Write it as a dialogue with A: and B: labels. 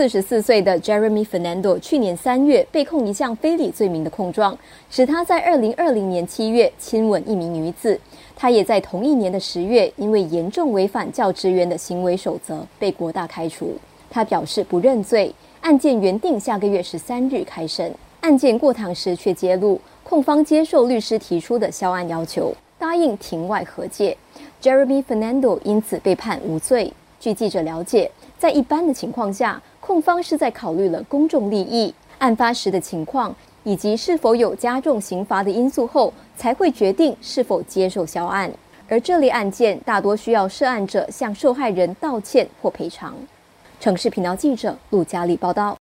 A: 四十四岁的 Jeremy Fernando 去年三月被控一项非礼罪名的控状，使他在二零二零年七月亲吻一名女子。他也在同一年的十月，因为严重违反教职员的行为守则，被国大开除。他表示不认罪。案件原定下个月十三日开审，案件过堂时却揭露，控方接受律师提出的销案要求，答应庭外和解。Jeremy Fernando 因此被判无罪。据记者了解，在一般的情况下，控方是在考虑了公众利益、案发时的情况以及是否有加重刑罚的因素后，才会决定是否接受销案。而这类案件大多需要涉案者向受害人道歉或赔偿。城市频道记者陆佳丽报道。